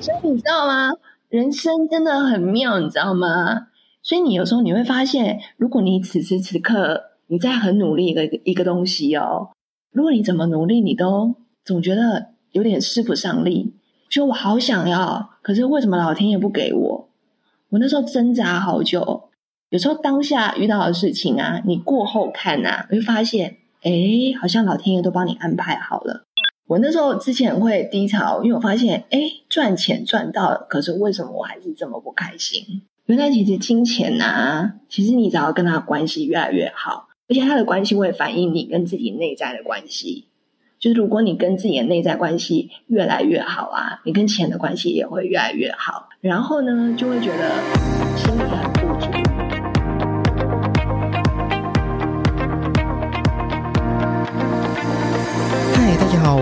所以你知道吗？人生真的很妙，你知道吗？所以你有时候你会发现，如果你此时此刻你在很努力的一个东西哦，如果你怎么努力，你都总觉得有点使不上力，就我好想要，可是为什么老天爷不给我？我那时候挣扎好久，有时候当下遇到的事情啊，你过后看啊，会发现，哎，好像老天爷都帮你安排好了。我那时候之前会低潮，因为我发现，哎，赚钱赚到了，可是为什么我还是这么不开心？原来其实金钱呐，其实你只要跟他关系越来越好，而且他的关系会反映你跟自己内在的关系。就是如果你跟自己的内在关系越来越好啊，你跟钱的关系也会越来越好。然后呢，就会觉得心里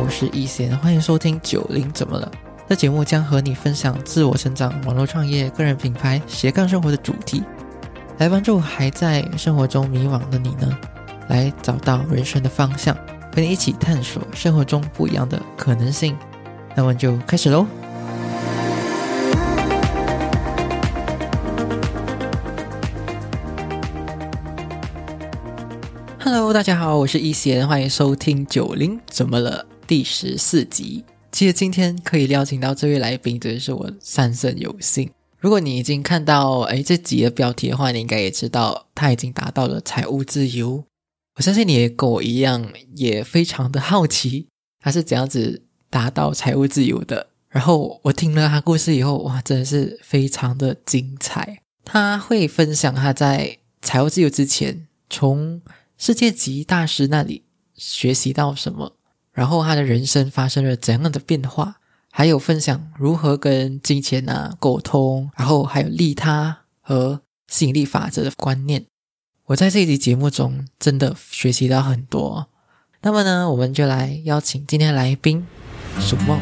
我是易贤，欢迎收听《九零怎么了》。这节目将和你分享自我成长、网络创业、个人品牌、斜杠生活的主题，来帮助还在生活中迷惘的你呢，来找到人生的方向，和你一起探索生活中不一样的可能性。那么就开始喽！Hello，大家好，我是易贤，欢迎收听《九零怎么了》第十四集。其实今天可以邀请到这位来宾，真是我三生有幸。如果你已经看到哎这集的标题的话，你应该也知道他已经达到了财务自由。我相信你也跟我一样，也非常的好奇他是怎样子达到财务自由的。然后我听了他故事以后，哇，真的是非常的精彩。他会分享他在财务自由之前，从世界级大师那里学习到什么。然后他的人生发生了怎样的变化？还有分享如何跟金钱啊沟通，然后还有利他和吸引力法则的观念。我在这一集节目中真的学习到很多。那么呢，我们就来邀请今天来宾鼠梦。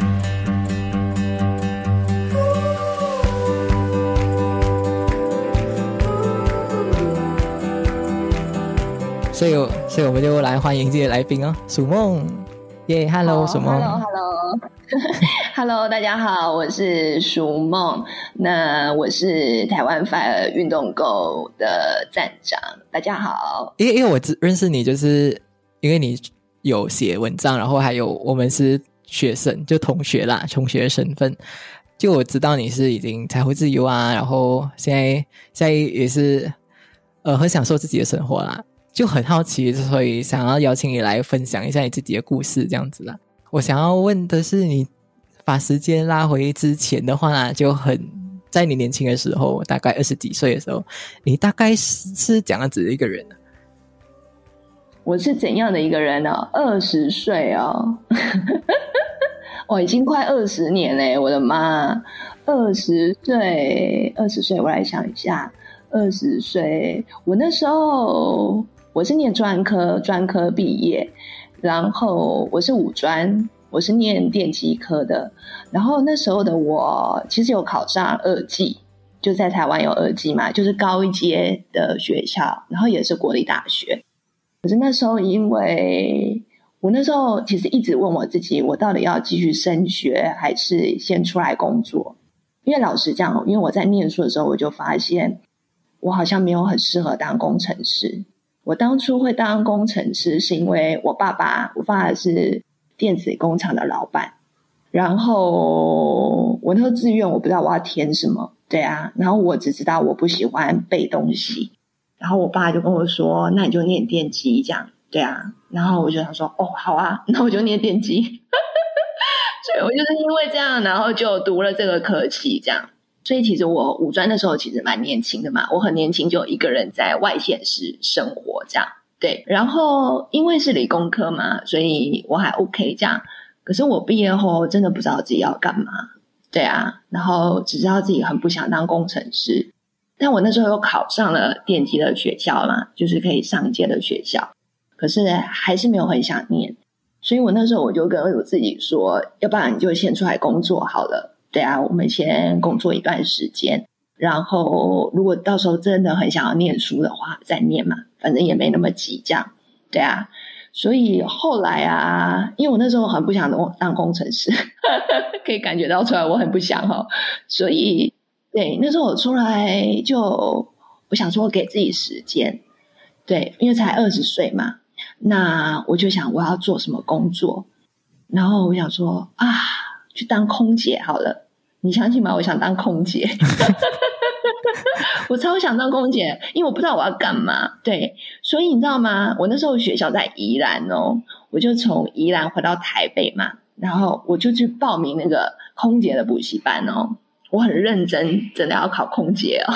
所以，所以我们就来欢迎这些来宾哦，鼠梦。耶，Hello，什么？Hello，Hello，Hello，大家好，我是鼠梦。那我是台湾 Fire 运动购的站长。大家好。因为因为我认识你，就是因为你有写文章，然后还有我们是学生，就同学啦，同学的身份。就我知道你是已经财务自由啊，然后现在现在也是呃很享受自己的生活啦。就很好奇，所以想要邀请你来分享一下你自己的故事，这样子啦。我想要问的是，你把时间拉回之前的话，就很在你年轻的时候，大概二十几岁的时候，你大概是是怎样子的一个人呢？我是怎样的一个人呢？二十岁哦，我已经快二十年嘞！我的妈，二十岁，二十岁，我来想一下，二十岁，我那时候。我是念专科，专科毕业，然后我是五专，我是念电机科的。然后那时候的我其实有考上二技，就在台湾有二技嘛，就是高一阶的学校，然后也是国立大学。可是那时候，因为我那时候其实一直问我自己，我到底要继续升学，还是先出来工作？因为老实讲，因为我在念书的时候，我就发现我好像没有很适合当工程师。我当初会当工程师，是因为我爸爸，我爸爸是电子工厂的老板。然后我那个志愿我不知道我要填什么，对啊。然后我只知道我不喜欢背东西。然后我爸就跟我说：“那你就念电机，这样对啊。”然后我就想说：“哦，好啊，那我就念电机。”所以我就是因为这样，然后就读了这个科系，这样。所以其实我五专的时候其实蛮年轻的嘛，我很年轻就一个人在外县市生活这样，对。然后因为是理工科嘛，所以我还 OK 这样。可是我毕业后真的不知道自己要干嘛，对啊。然后只知道自己很不想当工程师，但我那时候又考上了电机的学校嘛，就是可以上街的学校。可是还是没有很想念，所以我那时候我就跟我自己说，要不然你就先出来工作好了。对啊，我们先工作一段时间，然后如果到时候真的很想要念书的话，再念嘛，反正也没那么急，这样对啊。所以后来啊，因为我那时候很不想当工程师，可以感觉到出来我很不想哈。所以对那时候我出来就我想说给自己时间，对，因为才二十岁嘛，那我就想我要做什么工作，然后我想说啊，去当空姐好了。你相信吗？我想当空姐。我超想当空姐，因为我不知道我要干嘛。对，所以你知道吗？我那时候学校在宜兰哦，我就从宜兰回到台北嘛，然后我就去报名那个空姐的补习班哦。我很认真，真的要考空姐哦。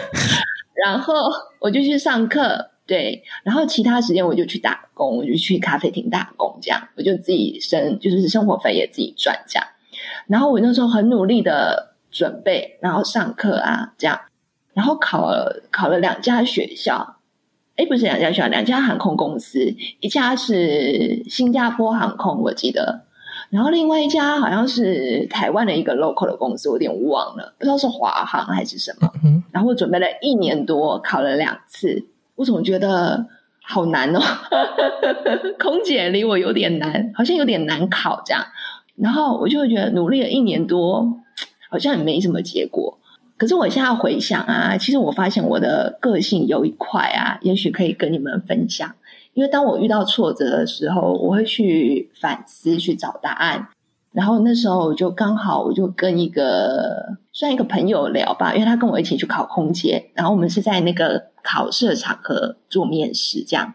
然后我就去上课，对，然后其他时间我就去打工，我就去咖啡厅打工，这样我就自己生，就是生活费也自己赚，这样。然后我那时候很努力的准备，然后上课啊，这样。然后考了考了两家学校，哎，不是两家学校，两家航空公司，一家是新加坡航空，我记得，然后另外一家好像是台湾的一个 local 的公司，我有点忘了，不知道是华航还是什么。然后我准备了一年多，考了两次，我总觉得好难哦，空姐离我有点难，好像有点难考这样。然后我就会觉得努力了一年多，好像也没什么结果。可是我现在回想啊，其实我发现我的个性有一块啊，也许可以跟你们分享。因为当我遇到挫折的时候，我会去反思，去找答案。然后那时候我就刚好，我就跟一个算一个朋友聊吧，因为他跟我一起去考空姐，然后我们是在那个考试的场合做面试，这样。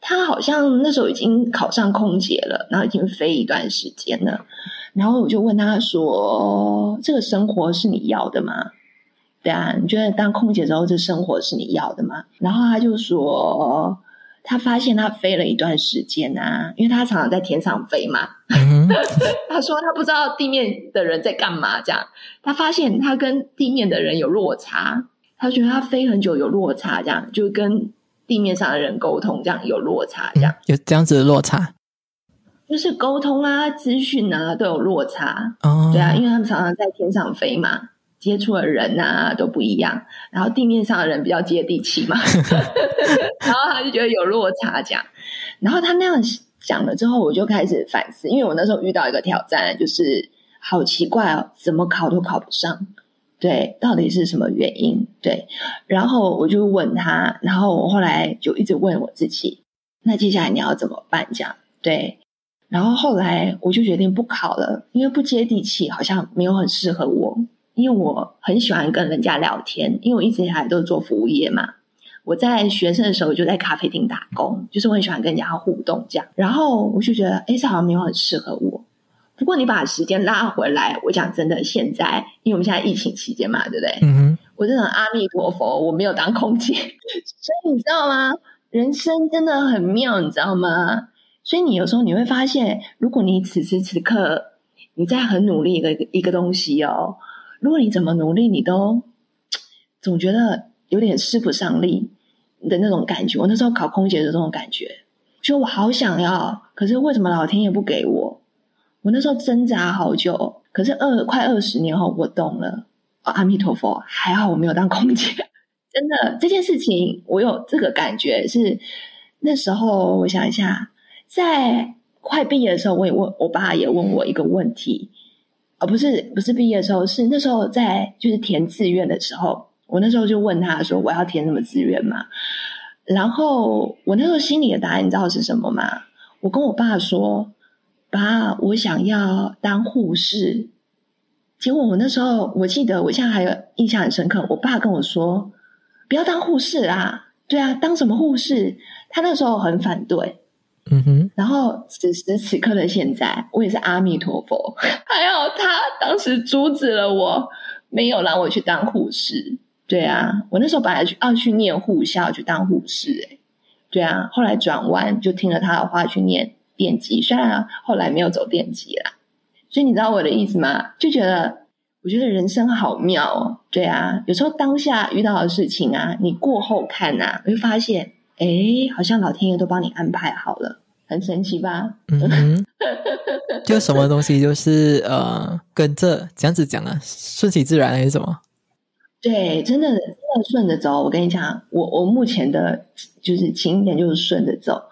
他好像那时候已经考上空姐了，然后已经飞一段时间了。然后我就问他说：“这个生活是你要的吗？”对啊，你觉得当空姐之后，这生活是你要的吗？然后他就说，他发现他飞了一段时间啊，因为他常常在天上飞嘛。他说他不知道地面的人在干嘛，这样他发现他跟地面的人有落差，他觉得他飞很久有落差，这样就跟地面上的人沟通，这样有落差，这样。有这样子的落差，就是沟通啊、资讯啊都有落差。哦，对啊，因为他们常常在天上飞嘛。接触的人啊都不一样，然后地面上的人比较接地气嘛，然后他就觉得有落差这样，然后他那样讲了之后，我就开始反思，因为我那时候遇到一个挑战，就是好奇怪哦，怎么考都考不上，对，到底是什么原因？对，然后我就问他，然后我后来就一直问我自己，那接下来你要怎么办？这样对，然后后来我就决定不考了，因为不接地气，好像没有很适合我。因为我很喜欢跟人家聊天，因为我一直以来都是做服务业嘛。我在学生的时候就在咖啡厅打工，就是我很喜欢跟人家互动这样。然后我就觉得，哎，这好像没有很适合我。不过你把时间拉回来，我讲真的，现在因为我们现在疫情期间嘛，对不对？嗯我真的阿弥陀佛，我没有当空姐，所以你知道吗？人生真的很妙，你知道吗？所以你有时候你会发现，如果你此时此刻你在很努力一个一个东西哦。如果你怎么努力，你都 总觉得有点使不上力的那种感觉。我那时候考空姐的这种感觉，就我好想要，可是为什么老天爷不给我？我那时候挣扎好久，可是二快二十年后，我懂了。阿弥陀佛，还好我没有当空姐。真的，这件事情我有这个感觉是那时候，我想一下，在快毕业的时候，我也问我爸，也问我一个问题。哦，不是，不是毕业的时候，是那时候在就是填志愿的时候，我那时候就问他说：“我要填什么志愿嘛？”然后我那时候心里的答案你知道是什么吗？我跟我爸说：“爸，我想要当护士。”结果我那时候我记得，我现在还有印象很深刻。我爸跟我说：“不要当护士啦！”对啊，当什么护士？他那时候很反对。嗯哼，然后此时此刻的现在，我也是阿弥陀佛，还好他当时阻止了我，没有让我去当护士。对啊，我那时候本来去要去念护校去当护士，哎，对啊，后来转弯就听了他的话去念电机，虽然后来没有走电机啦。所以你知道我的意思吗？就觉得我觉得人生好妙哦。对啊，有时候当下遇到的事情啊，你过后看啊，会发现。哎，好像老天爷都帮你安排好了，很神奇吧？嗯，就什么东西就是呃，跟着这样子讲啊，顺其自然还是什么？对，真的真的顺着走。我跟你讲，我我目前的就是情点就是顺着走。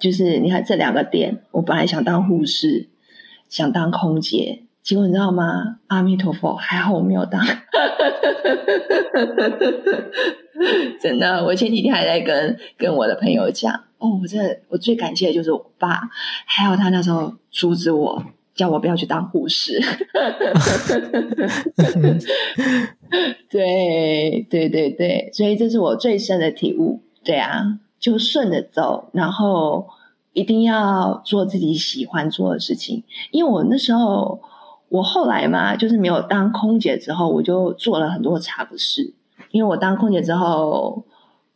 就是你看这两个点，我本来想当护士，想当空姐，结果你知道吗？阿弥陀佛，还好我没有当。真的，我前几天还在跟跟我的朋友讲，哦，我真的我最感谢的就是我爸，还有他那时候阻止我，叫我不要去当护士。对对对对，所以这是我最深的体悟。对啊，就顺着走，然后一定要做自己喜欢做的事情。因为我那时候，我后来嘛，就是没有当空姐之后，我就做了很多尝试。因为我当空姐之后，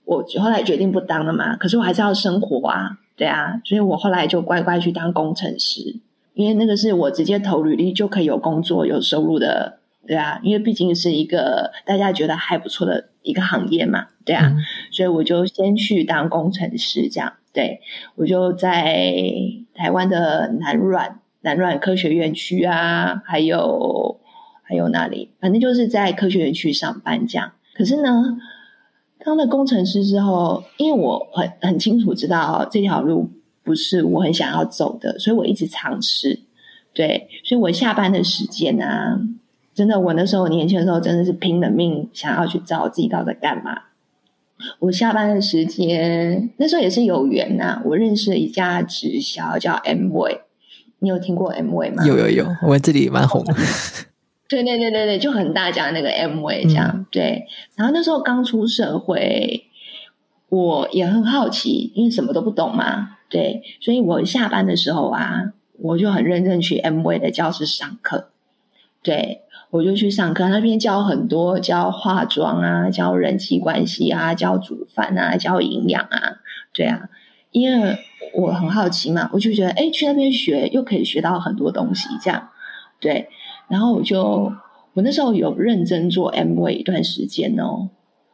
我后来决定不当了嘛。可是我还是要生活啊，对啊，所以我后来就乖乖去当工程师。因为那个是我直接投履历就可以有工作、有收入的，对啊。因为毕竟是一个大家觉得还不错的一个行业嘛，对啊。所以我就先去当工程师，这样。对我就在台湾的南软南软科学院区啊，还有还有哪里？反正就是在科学院区上班这样。可是呢，当了工程师之后，因为我很很清楚知道这条路不是我很想要走的，所以我一直尝试。对，所以我下班的时间啊，真的，我那时候年轻的时候真的是拼了命想要去找自己到底干嘛。我下班的时间那时候也是有缘呐，我认识了一家直销叫 M V，你有听过 M V 吗？有有有，我们这里蛮红的。对对对对对，就很大家那个 M V 这样对，然后那时候刚出社会，我也很好奇，因为什么都不懂嘛，对，所以我下班的时候啊，我就很认真去 M V 的教室上课，对我就去上课，那边教很多，教化妆啊，教人际关系啊，教煮饭啊，教营养啊，对啊，因为我很好奇嘛，我就觉得哎，去那边学又可以学到很多东西，这样对。然后我就，我那时候有认真做 M V 一段时间哦，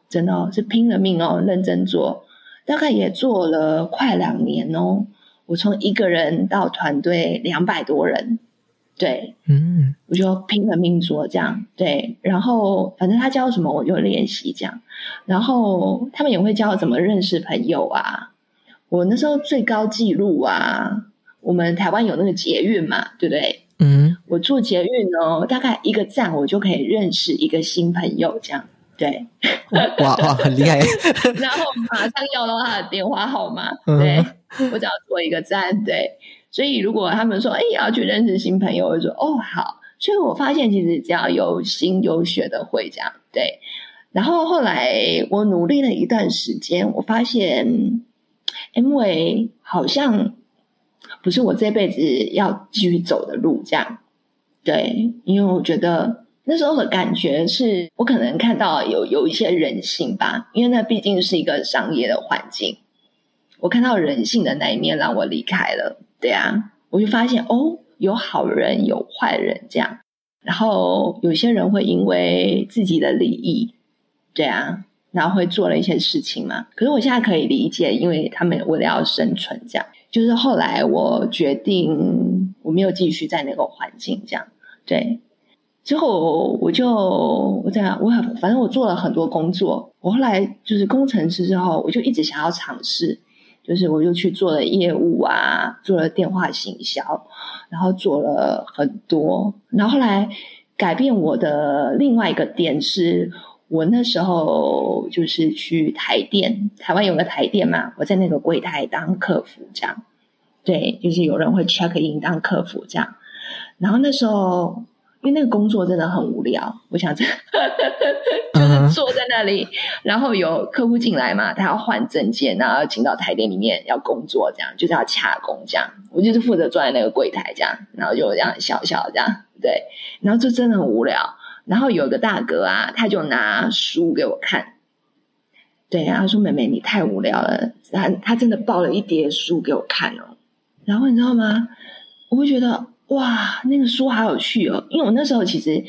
真的哦，是拼了命哦，认真做，大概也做了快两年哦。我从一个人到团队两百多人，对，嗯，我就拼了命做这样，对。然后反正他教什么我就练习这样，然后他们也会教怎么认识朋友啊。我那时候最高纪录啊，我们台湾有那个捷运嘛，对不对？嗯，我做捷运哦，大概一个站我就可以认识一个新朋友，这样对。哇哇，很厉害！然后马上要到他的电话号码，对我只要做一个站，对。所以如果他们说哎要去认识新朋友，我就说哦好。所以我发现其实只要有心有学的会这样对。然后后来我努力了一段时间，我发现因为好像。不是我这辈子要继续走的路，这样对，因为我觉得那时候的感觉是我可能看到有有一些人性吧，因为那毕竟是一个商业的环境，我看到人性的那一面让我离开了，对啊，我就发现哦，有好人有坏人这样，然后有些人会因为自己的利益，对啊，然后会做了一些事情嘛，可是我现在可以理解，因为他们为了要生存这样。就是后来我决定我没有继续在那个环境这样，对，之后我就我这样，我反正我做了很多工作。我后来就是工程师之后，我就一直想要尝试，就是我又去做了业务啊，做了电话行销，然后做了很多。然后后来改变我的另外一个点是。我那时候就是去台电，台湾有个台电嘛，我在那个柜台当客服，这样，对，就是有人会 check in 当客服这样。然后那时候，因为那个工作真的很无聊，我想着 就是坐在那里，然后有客户进来嘛，他要换证件，然后进到台电里面要工作，这样就是要洽工这样。我就是负责坐在那个柜台这样，然后就这样笑笑这样，对，然后就真的很无聊。然后有个大哥啊，他就拿书给我看，对，然后说：“妹妹，你太无聊了。”他他真的抱了一叠书给我看哦。然后你知道吗？我会觉得哇，那个书好有趣哦。因为我那时候其实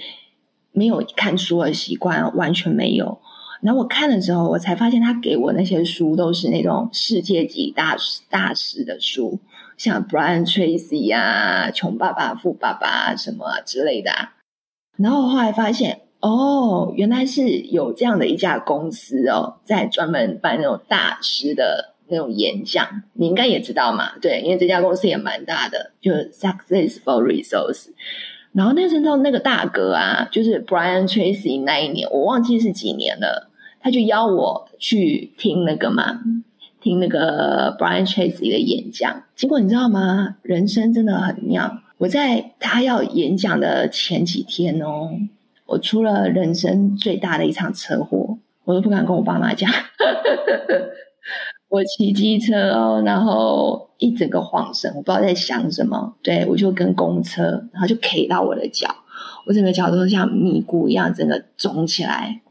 没有看书的习惯，完全没有。然后我看的时候，我才发现他给我那些书都是那种世界级大大师的书，像 Brian Tracy 啊，《穷爸爸富爸爸》什么之类的。然后后来发现，哦，原来是有这样的一家公司哦，在专门办那种大师的那种演讲，你应该也知道嘛？对，因为这家公司也蛮大的，就是 Successful Resource。然后那时候那个大哥啊，就是 Brian Tracy 那一年，我忘记是几年了，他就邀我去听那个嘛，听那个 Brian Tracy 的演讲。结果你知道吗？人生真的很妙。我在他要演讲的前几天哦，我出了人生最大的一场车祸，我都不敢跟我爸妈讲。我骑机车哦，然后一整个晃神，我不知道在想什么。对我就跟公车，然后就 K 到我的脚，我整个脚都像米糊一样，整个肿起来。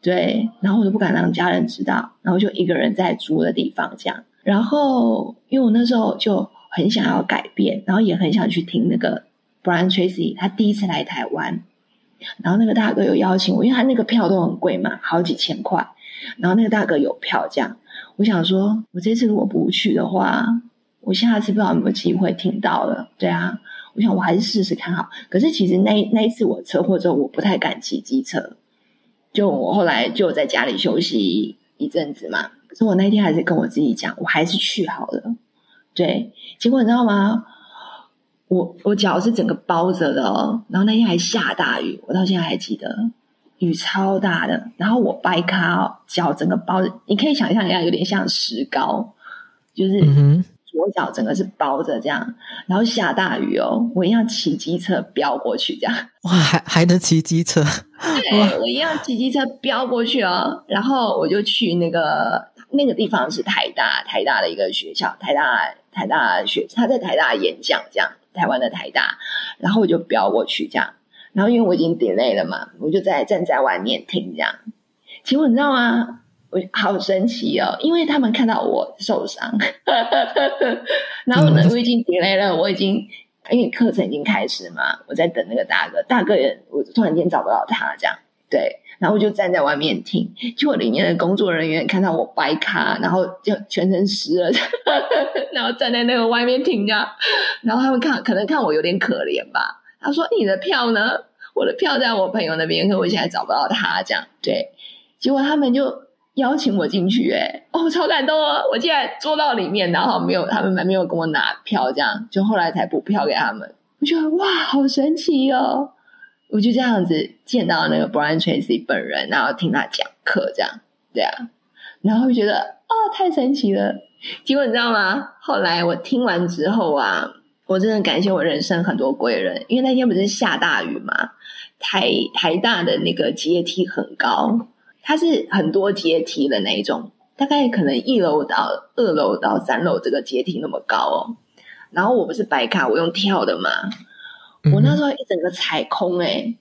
对，然后我都不敢让家人知道，然后就一个人在租的地方这样。然后因为我那时候就很想要改变，然后也很想去听那个 Brian Tracy，他第一次来台湾，然后那个大哥有邀请我，因为他那个票都很贵嘛，好几千块，然后那个大哥有票这样。我想说，我这次如果不去的话，我下次不知道有没有机会听到了。对啊，我想我还是试试看好。可是其实那那一次我车祸之后，我不太敢骑机车，就我后来就在家里休息一阵子嘛。可是我那天还是跟我自己讲，我还是去好了。对，结果你知道吗？我我脚是整个包着的哦，然后那天还下大雨，我到现在还记得。雨超大的，然后我掰开脚整个包着，你可以想象一下，有点像石膏，就是左脚整个是包着这样，然后下大雨哦，我一样骑机车飙过去这样，哇，还还能骑机车？对，我一样骑机车飙过去哦，然后我就去那个那个地方是台大台大的一个学校，台大台大学他在台大演讲这样，台湾的台大，然后我就飙过去这样。然后因为我已经 delay 了嘛，我就在站在外面听这样。结果你知道吗？我好神奇哦，因为他们看到我受伤，然后呢，我已经 delay 了，我已经因为课程已经开始嘛，我在等那个大哥，大哥也我突然间找不到他这样，对，然后我就站在外面听，结果里面的工作人员看到我白卡，然后就全身湿了，然后站在那个外面听这样，然后他们看可能看我有点可怜吧。他说：“你的票呢？我的票在我朋友那边，可我现在找不到他。这样对，结果他们就邀请我进去，哎，哦，超感动哦！我竟然坐到里面，然后没有他们没有跟我拿票，这样就后来才补票给他们。我觉得哇，好神奇哦！我就这样子见到那个 Brian Tracy 本人，然后听他讲课，这样对啊，然后觉得哦，太神奇了。结果你知道吗？后来我听完之后啊。”我真的感谢我人生很多贵人，因为那天不是下大雨嘛，台台大的那个阶梯很高，它是很多阶梯的那一种，大概可能一楼到二楼到三楼这个阶梯那么高哦。然后我不是白卡，我用跳的嘛，我那时候一整个踩空哎，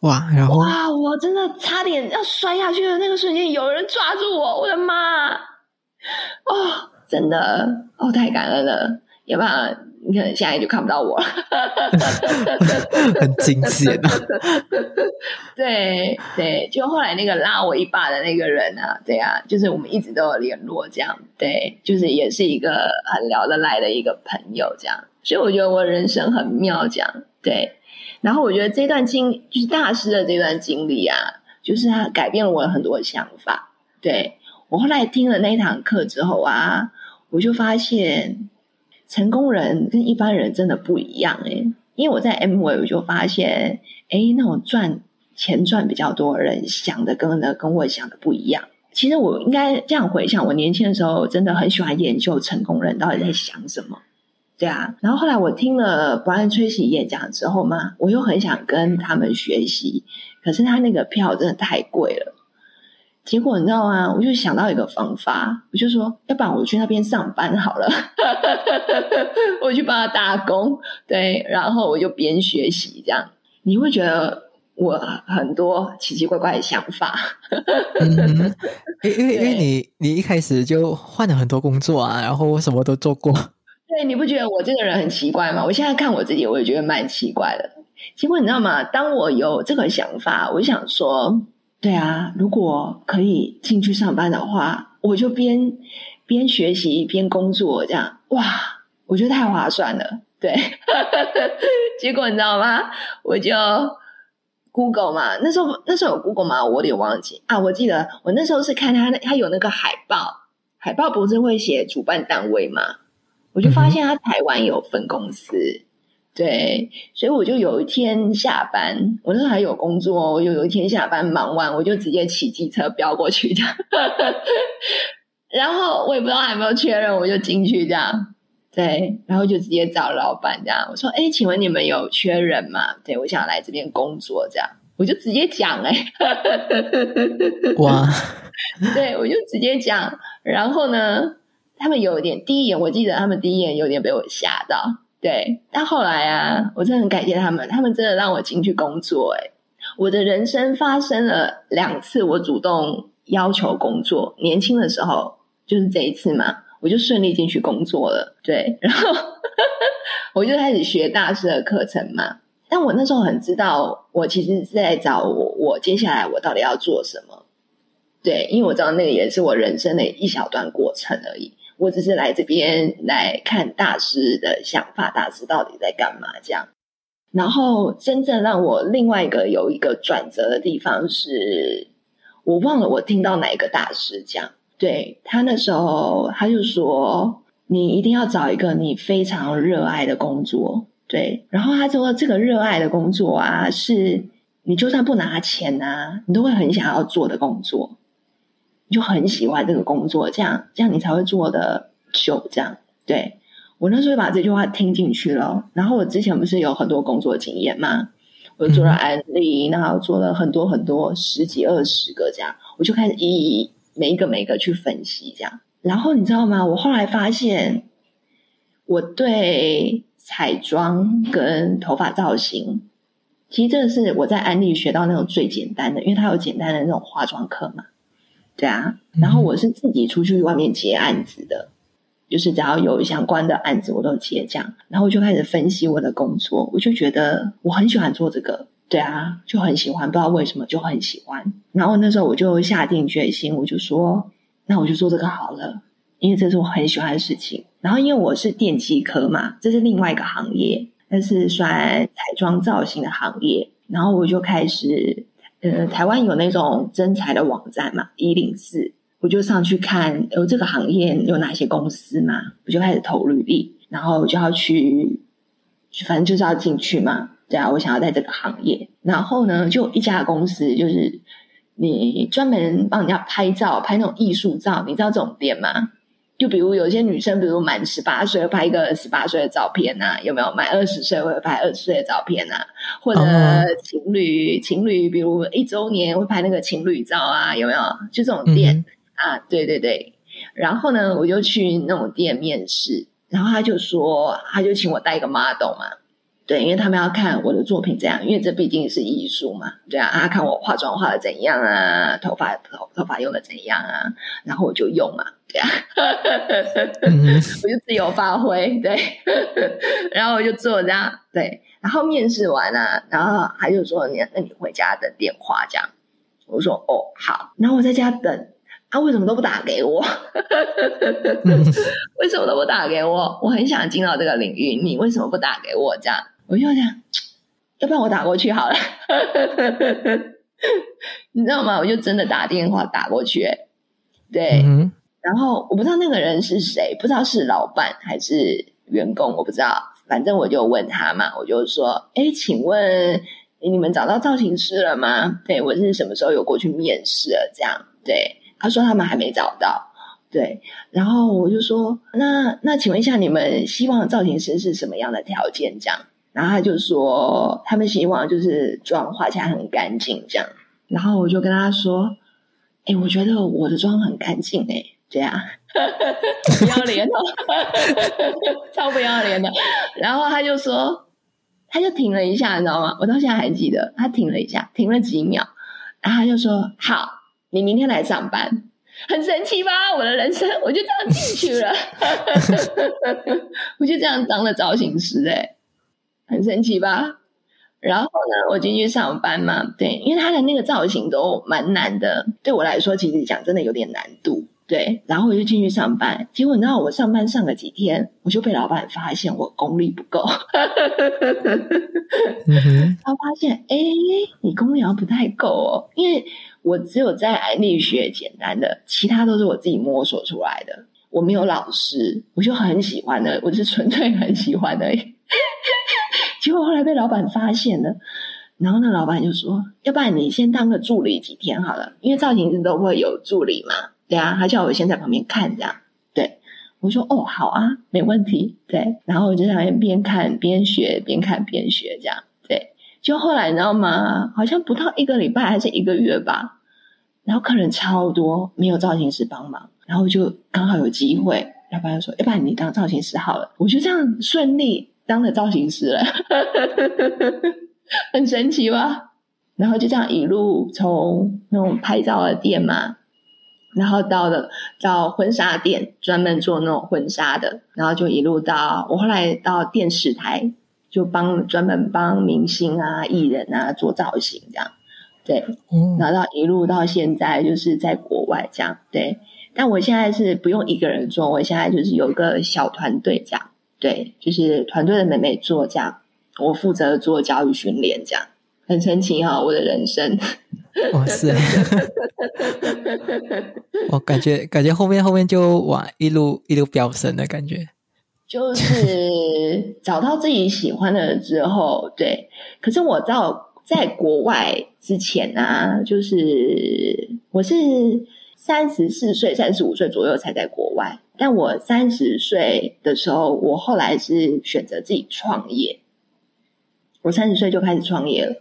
哇！然后哇，我真的差点要摔下去的那个瞬间，有人抓住我，我的妈！哦，真的哦，太感恩了。要不然你可能现在就看不到我，很惊险啊！对对，就后来那个拉我一把的那个人啊，对啊，就是我们一直都有联络，这样对，就是也是一个很聊得来的一个朋友，这样。所以我觉得我人生很妙，这样对。然后我觉得这段经就是大师的这段经历啊，就是他改变了我很多想法。对我后来听了那堂课之后啊，我就发现。成功人跟一般人真的不一样诶，因为我在 M 位我就发现，哎，那种赚钱赚比较多的人想的跟的跟我想的不一样。其实我应该这样回想，我年轻的时候真的很喜欢研究成功人到底在想什么，对啊。然后后来我听了 Brian Tracy 演讲之后嘛，我又很想跟他们学习，可是他那个票真的太贵了。结果你知道吗？我就想到一个方法，我就说，要不然我去那边上班好了，我去帮他打工，对，然后我就边学习这样。你会觉得我很多奇奇怪怪的想法，因因为 因为你你一开始就换了很多工作啊，然后我什么都做过。对，你不觉得我这个人很奇怪吗？我现在看我自己，我也觉得蛮奇怪的。结果你知道吗？当我有这个想法，我想说。对啊，如果可以进去上班的话，我就边边学习边工作，这样哇，我觉得太划算了。对，结果你知道吗？我就 Google 嘛，那时候那时候有 Google 吗？我有点忘记啊。我记得我那时候是看他他有那个海报，海报不是会写主办单位嘛？我就发现他台湾有分公司，对，所以我就有一天下班，我那时候还有工作，我就有一天下班忙完，我就直接骑机车飙过去，这样，然后我也不知道还没有确认，我就进去这样，对，然后就直接找老板这样，我说：“哎，请问你们有缺人吗？对我想来这边工作，这样，我就直接讲，哎，哇，对我就直接讲，然后呢？”他们有点第一眼，我记得他们第一眼有点被我吓到，对。但后来啊，我真的很感谢他们，他们真的让我进去工作。哎，我的人生发生了两次，我主动要求工作。年轻的时候就是这一次嘛，我就顺利进去工作了。对，然后 我就开始学大师的课程嘛。但我那时候很知道，我其实是在找我，我接下来我到底要做什么？对，因为我知道那个也是我人生的一小段过程而已。我只是来这边来看大师的想法，大师到底在干嘛？这样，然后真正让我另外一个有一个转折的地方是，我忘了我听到哪一个大师讲，对他那时候他就说，你一定要找一个你非常热爱的工作，对，然后他说这个热爱的工作啊，是你就算不拿钱啊，你都会很想要做的工作。就很喜欢这个工作，这样这样你才会做的久。这样，对我那时候把这句话听进去了。然后我之前不是有很多工作经验吗？我做了案例，然后做了很多很多十几二十个这样，我就开始一一每一个每一个去分析这样。然后你知道吗？我后来发现，我对彩妆跟头发造型，其实这是我在安利学到那种最简单的，因为它有简单的那种化妆课嘛。对啊，然后我是自己出去外面接案子的，就是只要有相关的案子我都接这样，然后我就开始分析我的工作，我就觉得我很喜欢做这个，对啊，就很喜欢，不知道为什么就很喜欢。然后那时候我就下定决心，我就说，那我就做这个好了，因为这是我很喜欢的事情。然后因为我是电机科嘛，这是另外一个行业，但是算彩妆造型的行业，然后我就开始。呃，台湾有那种真才的网站嘛，一零四，我就上去看，有这个行业有哪些公司嘛，我就开始投履历，然后就要去，反正就是要进去嘛，对啊，我想要在这个行业，然后呢，就一家公司，就是你专门帮人家拍照，拍那种艺术照，你知道这种店吗？就比如有些女生，比如满十八岁拍一个十八岁的照片呐，有没有？满二十岁会拍二十岁的照片呐？或者情侣情侣，比如一周年会拍那个情侣照啊，有没有？就这种店啊，对对对。然后呢，我就去那种店面试，然后他就说，他就请我带一个 model 嘛。对，因为他们要看我的作品怎样，因为这毕竟是艺术嘛，对啊，啊，看我化妆化的怎样啊，头发头头发用的怎样啊，然后我就用嘛，对啊，我就自由发挥，对，然后我就做这样，对，然后面试完了，然后他就说你那你回家等电话这样，我说哦好，然后我在家等。他为什么都不打给我？为什么都不打给我？我很想进到这个领域，你为什么不打给我？这样我就想，要不然我打过去好了。你知道吗？我就真的打电话打过去，对。然后我不知道那个人是谁，不知道是老板还是员工，我不知道。反正我就问他嘛，我就说：“哎，请问你们找到造型师了吗？对我是什么时候有过去面试了？这样对。”他说他们还没找到，对，然后我就说那那请问一下，你们希望造型师是什么样的条件？这样，然后他就说他们希望就是妆画起来很干净，这样。然后我就跟他说，哎，我觉得我的妆很干净，哎，这样不要脸哦，超不要脸的。然后他就说，他就停了一下，你知道吗？我到现在还记得，他停了一下，停了几秒，然后他就说好。你明天来上班，很神奇吧？我的人生我就这样进去了，我就这样当了造型师，哎，很神奇吧？然后呢，我进去上班嘛，对，因为他的那个造型都蛮难的，对我来说，其实讲真的有点难度，对。然后我就进去上班，结果你知道，我上班上了几天，我就被老板发现我功力不够，他发现，哎，你功力好像不太够哦，因为。我只有在安利学简单的，其他都是我自己摸索出来的。我没有老师，我就很喜欢的，我是纯粹很喜欢的。结果后来被老板发现了，然后那老板就说：“要不然你先当个助理几天好了，因为造型师都会有助理嘛。”对啊，他叫我先在旁边看这样。对，我说：“哦，好啊，没问题。”对，然后我就在边看边学，边看边学这样。对，就后来你知道吗？好像不到一个礼拜还是一个月吧，然后客人超多，没有造型师帮忙，然后就刚好有机会，老板就说：“要不然你当造型师好了。”我就这样顺利当了造型师了，很神奇吧？然后就这样一路从那种拍照的店嘛。然后到了到婚纱店，专门做那种婚纱的，然后就一路到我后来到电视台，就帮专门帮明星啊、艺人啊做造型这样，对，然后到一路到现在就是在国外这样，对。但我现在是不用一个人做，我现在就是有个小团队这样，对，就是团队的妹妹做这样，我负责做教育训练这样，很神奇哈，我的人生。哇 塞！我感觉感觉后面后面就往一路一路飙升的感觉，就是找到自己喜欢的之后，对。可是我到在国外之前啊，就是我是三十四岁、三十五岁左右才在国外，但我三十岁的时候，我后来是选择自己创业。我三十岁就开始创业了，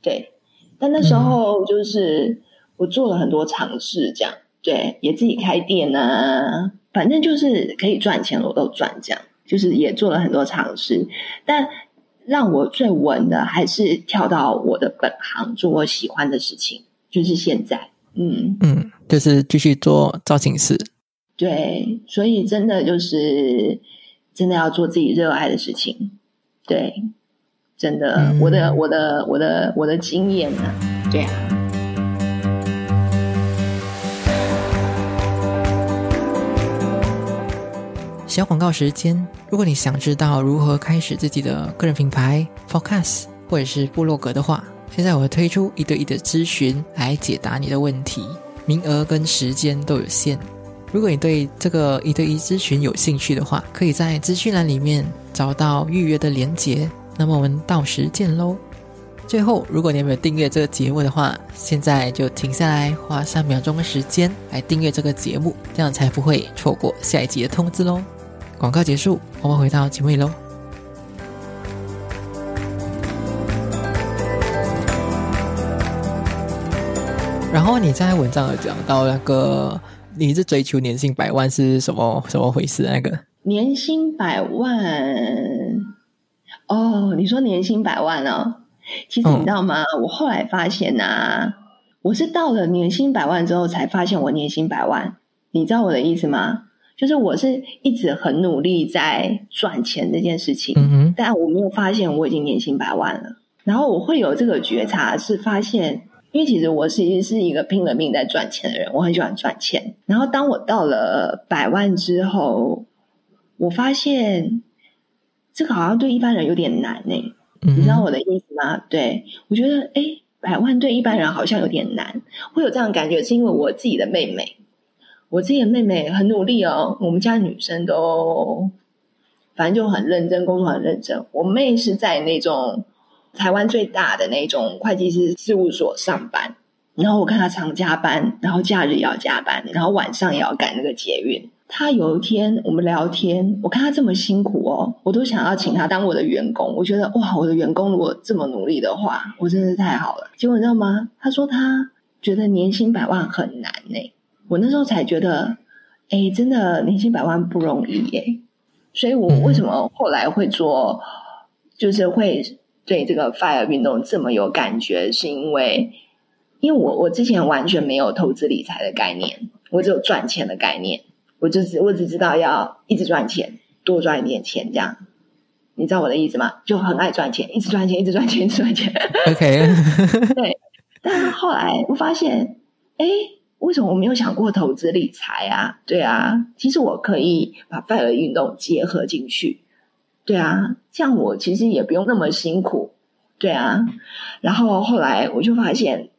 对。但那时候就是我做了很多尝试，这样对，也自己开店啊，反正就是可以赚钱，我都赚，这样就是也做了很多尝试。但让我最稳的还是跳到我的本行，做我喜欢的事情，就是现在，嗯嗯，就是继续做造型师。对，所以真的就是真的要做自己热爱的事情，对。真的，我的我的我的我的经验呢？对啊。小广告时间，如果你想知道如何开始自己的个人品牌、Focus 或者是部落格的话，现在我会推出一对一的咨询来解答你的问题，名额跟时间都有限。如果你对这个一对一咨询有兴趣的话，可以在资讯栏里面找到预约的连结。那么我们到时见喽！最后，如果你没有订阅这个节目的话，现在就停下来，花三秒钟的时间来订阅这个节目，这样才不会错过下一集的通知喽。广告结束，我们回到节目里喽。然后你在文章有讲到那个，你是追求年薪百万是什么什么回事？那个年薪百万。哦，你说年薪百万哦？其实你知道吗？我后来发现呐，我是到了年薪百万之后才发现我年薪百万。你知道我的意思吗？就是我是一直很努力在赚钱这件事情，但我没有发现我已经年薪百万了。然后我会有这个觉察，是发现，因为其实我其实是一个拼了命在赚钱的人，我很喜欢赚钱。然后当我到了百万之后，我发现。这个好像对一般人有点难呢，你知道我的意思吗？对我觉得，哎，百万对一般人好像有点难，会有这样感觉，是因为我自己的妹妹，我自己的妹妹很努力哦，我们家女生都反正就很认真，工作很认真。我妹是在那种台湾最大的那种会计师事务所上班，然后我看他常加班，然后假日也要加班，然后晚上也要赶那个捷运。他有一天我们聊天，我看他这么辛苦哦，我都想要请他当我的员工。我觉得哇，我的员工如果这么努力的话，我真是太好了。结果你知道吗？他说他觉得年薪百万很难呢。我那时候才觉得，哎，真的年薪百万不容易耶。所以我为什么后来会做，就是会对这个 fire 运动这么有感觉，是因为，因为我我之前完全没有投资理财的概念，我只有赚钱的概念。我就只我只知道要一直赚钱，多赚一点钱，这样，你知道我的意思吗？就很爱赚钱，一直赚钱，一直赚钱，一直赚钱。OK，对。但是后来我发现，哎，为什么我没有想过投资理财啊？对啊，其实我可以把快乐运动结合进去。对啊，这样我其实也不用那么辛苦。对啊。然后后来我就发现。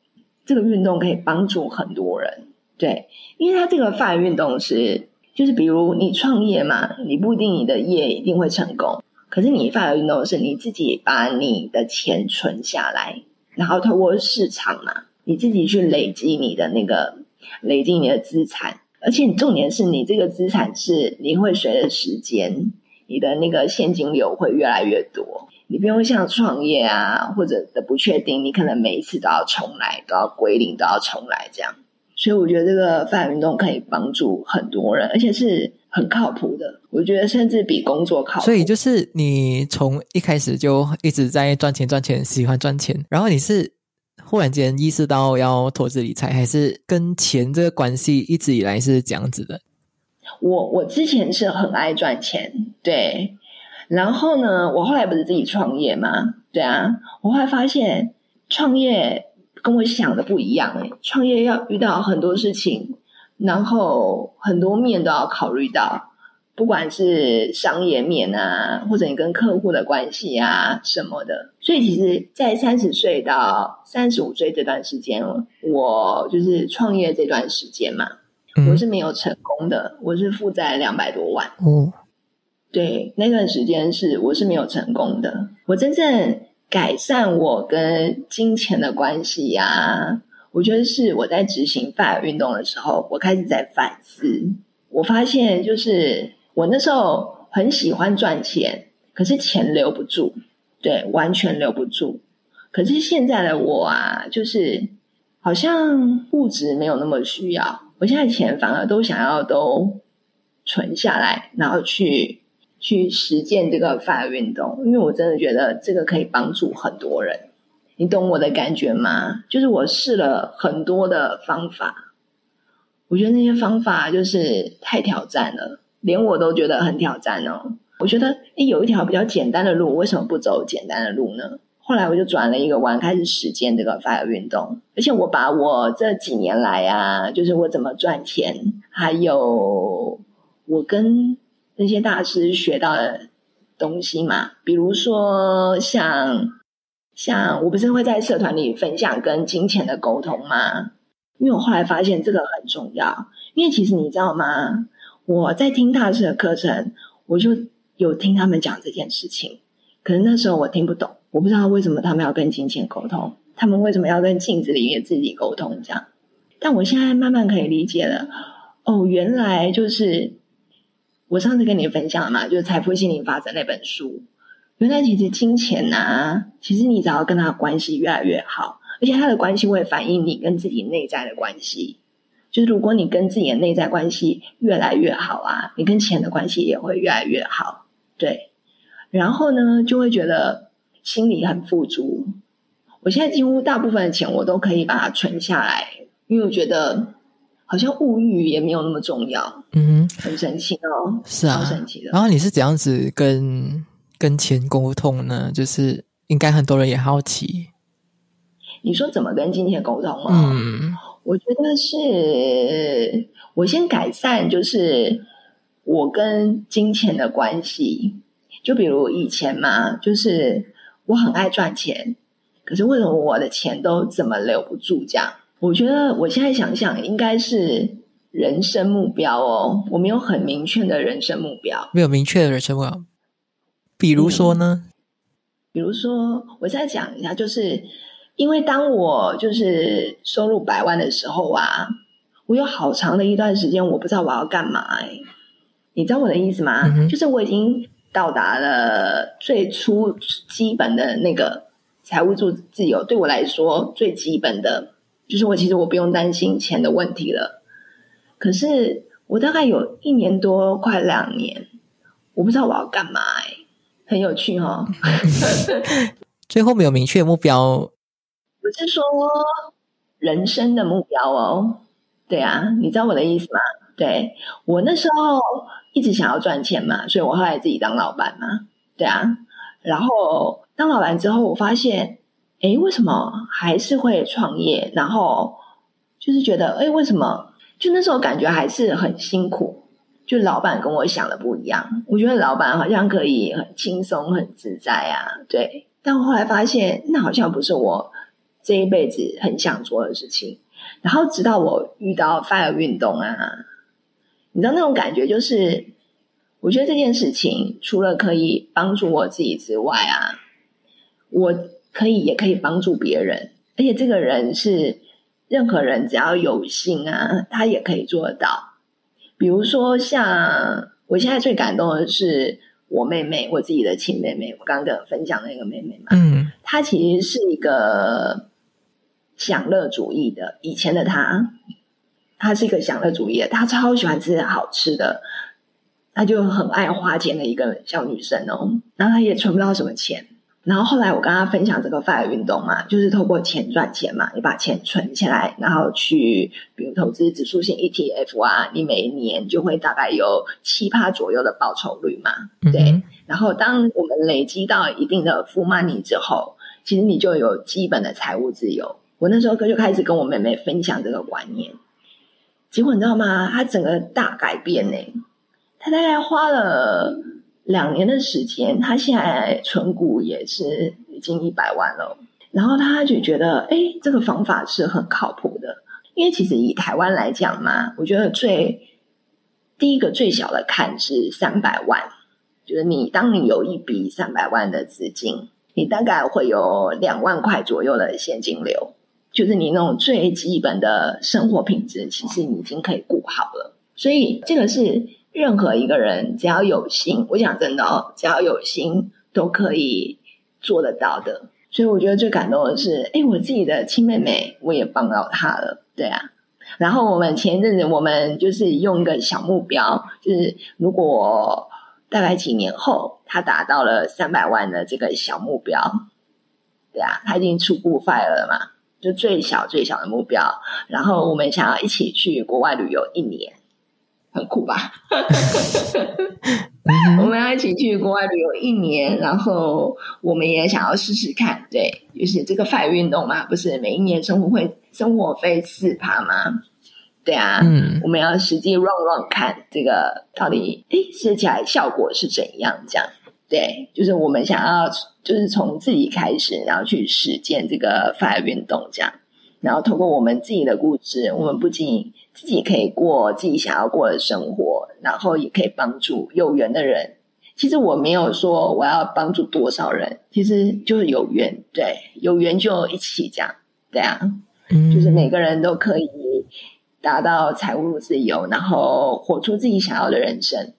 这个运动可以帮助很多人。对，因为它这个 FIRE 运动是，就是比如你创业嘛，你不一定你的业一定会成功，可是你 FIRE 运动是你自己把你的钱存下来，然后透过市场嘛，你自己去累积你的那个累积你的资产，而且重点是你这个资产是你会随着时间，你的那个现金流会越来越多。你不用像创业啊，或者的不确定，你可能每一次都要重来，都要归零，都要重来这样。所以我觉得这个泛运动可以帮助很多人，而且是很靠谱的。我觉得甚至比工作靠谱。所以就是你从一开始就一直在赚钱，赚钱，喜欢赚钱，然后你是忽然间意识到要投资理财，还是跟钱这个关系一直以来是这样子的？我我之前是很爱赚钱，对。然后呢，我后来不是自己创业吗？对啊，我后来发现创业跟我想的不一样诶，创业要遇到很多事情，然后很多面都要考虑到，不管是商业面啊，或者你跟客户的关系啊什么的。所以其实，在三十岁到三十五岁这段时间，我就是创业这段时间嘛，我是没有成功的，我是负债两百多万。哦。对，那段时间是我是没有成功的。我真正改善我跟金钱的关系呀，我觉得是我在执行 FIRE 运动的时候，我开始在反思。我发现，就是我那时候很喜欢赚钱，可是钱留不住，对，完全留不住。可是现在的我啊，就是好像物质没有那么需要，我现在钱反而都想要都存下来，然后去。去实践这个 FIRE 运动，因为我真的觉得这个可以帮助很多人。你懂我的感觉吗？就是我试了很多的方法，我觉得那些方法就是太挑战了，连我都觉得很挑战哦。我觉得，诶有一条比较简单的路，为什么不走简单的路呢？后来我就转了一个弯，开始实践这个 FIRE 运动，而且我把我这几年来啊，就是我怎么赚钱，还有我跟。那些大师学到的东西嘛，比如说像像我不是会在社团里分享跟金钱的沟通吗？因为我后来发现这个很重要，因为其实你知道吗？我在听大师的课程，我就有听他们讲这件事情，可是那时候我听不懂，我不知道为什么他们要跟金钱沟通，他们为什么要跟镜子里面自己沟通这样？但我现在慢慢可以理解了，哦，原来就是。我上次跟你分享了嘛，就是《财富心灵法则》那本书。原来其实金钱呐，其实你只要跟他关系越来越好，而且他的关系会反映你跟自己内在的关系。就是如果你跟自己的内在关系越来越好啊，你跟钱的关系也会越来越好。对，然后呢，就会觉得心里很富足。我现在几乎大部分的钱我都可以把它存下来，因为我觉得。好像物欲也没有那么重要，嗯，很神奇哦，是啊，神奇的。然后你是怎样子跟跟钱沟通呢？就是应该很多人也好奇，你说怎么跟金钱沟通啊？嗯，我觉得是我先改善，就是我跟金钱的关系。就比如以前嘛，就是我很爱赚钱，可是为什么我的钱都怎么留不住这样？我觉得我现在想想，应该是人生目标哦。我没有很明确的人生目标，没有明确的人生目标。比如说呢？比如说，我再讲一下，就是因为当我就是收入百万的时候啊，我有好长的一段时间，我不知道我要干嘛。哎，你知道我的意思吗？就是我已经到达了最初基本的那个财务自自由，对我来说最基本的。就是我其实我不用担心钱的问题了，可是我大概有一年多快两年，我不知道我要干嘛，哎，很有趣哈。最后没有明确目标，我是说人生的目标哦。对啊，你知道我的意思吗？对我那时候一直想要赚钱嘛，所以我后来自己当老板嘛。对啊，然后当老板之后，我发现。哎，为什么还是会创业？然后就是觉得，哎，为什么？就那时候感觉还是很辛苦。就老板跟我想的不一样，我觉得老板好像可以很轻松、很自在啊。对，但我后来发现，那好像不是我这一辈子很想做的事情。然后直到我遇到 fire 运动啊，你知道那种感觉就是，我觉得这件事情除了可以帮助我自己之外啊，我可以也可以帮助别人，而且这个人是任何人只要有心啊，他也可以做得到。比如说像我现在最感动的是我妹妹，我自己的亲妹妹，我刚刚跟分享那个妹妹嘛，嗯，她其实是一个。享乐主义的以前的他，他是一个享乐主义的，他超喜欢吃好吃的，他就很爱花钱的一个小女生哦。然后她也存不到什么钱。然后后来我跟她分享这个 FIRE 运动嘛，就是透过钱赚钱嘛，你把钱存起来，然后去比如投资指数型 ETF 啊，你每一年就会大概有七趴左右的报酬率嘛。对。然后当我们累积到一定的 full money 之后，其实你就有基本的财务自由。我那时候就开始跟我妹妹分享这个观念，结果你知道吗？他整个大改变呢。他大概花了两年的时间，他现在存股也是已经一百万了。然后他就觉得，哎，这个方法是很靠谱的。因为其实以台湾来讲嘛，我觉得最第一个最小的坎是三百万，就是你当你有一笔三百万的资金，你大概会有两万块左右的现金流。就是你那种最基本的生活品质，其实你已经可以顾好了。所以这个是任何一个人只要有心，我讲真的哦，只要有心都可以做得到的。所以我觉得最感动的是，哎，我自己的亲妹妹，我也帮到她了，对啊。然后我们前一阵子，我们就是用一个小目标，就是如果大概几年后，她达到了三百万的这个小目标，对啊，她已经出步 fire 了嘛。就最小最小的目标，然后我们想要一起去国外旅游一年，很酷吧？我们要一起去国外旅游一年，然后我们也想要试试看，对，就是这个 FIRE 运动嘛，不是每一年生活会生活费四趴吗？对啊，嗯，我们要实际 run run 看这个到底，诶，试起来效果是怎样？这样。对，就是我们想要，就是从自己开始，然后去实践这个 fire 运动，这样，然后通过我们自己的故事，我们不仅自己可以过自己想要过的生活，然后也可以帮助有缘的人。其实我没有说我要帮助多少人，其实就是有缘，对，有缘就一起这样，对啊，就是每个人都可以达到财务自由，然后活出自己想要的人生。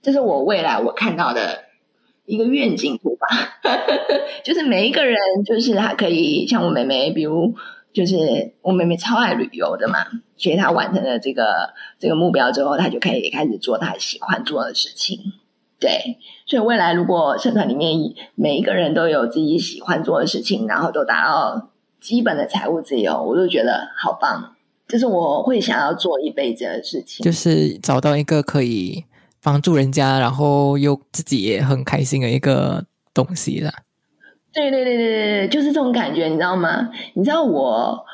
这是我未来我看到的。一个愿景图吧，就是每一个人，就是他可以像我妹妹，比如就是我妹妹超爱旅游的嘛，所以她完成了这个这个目标之后，她就可以开始做她喜欢做的事情。对，所以未来如果社团里面每一个人都有自己喜欢做的事情，然后都达到基本的财务自由，我就觉得好棒。就是我会想要做一辈子的事情，就是找到一个可以。帮助人家，然后又自己也很开心的一个东西了。对对对对对对，就是这种感觉，你知道吗？你知道我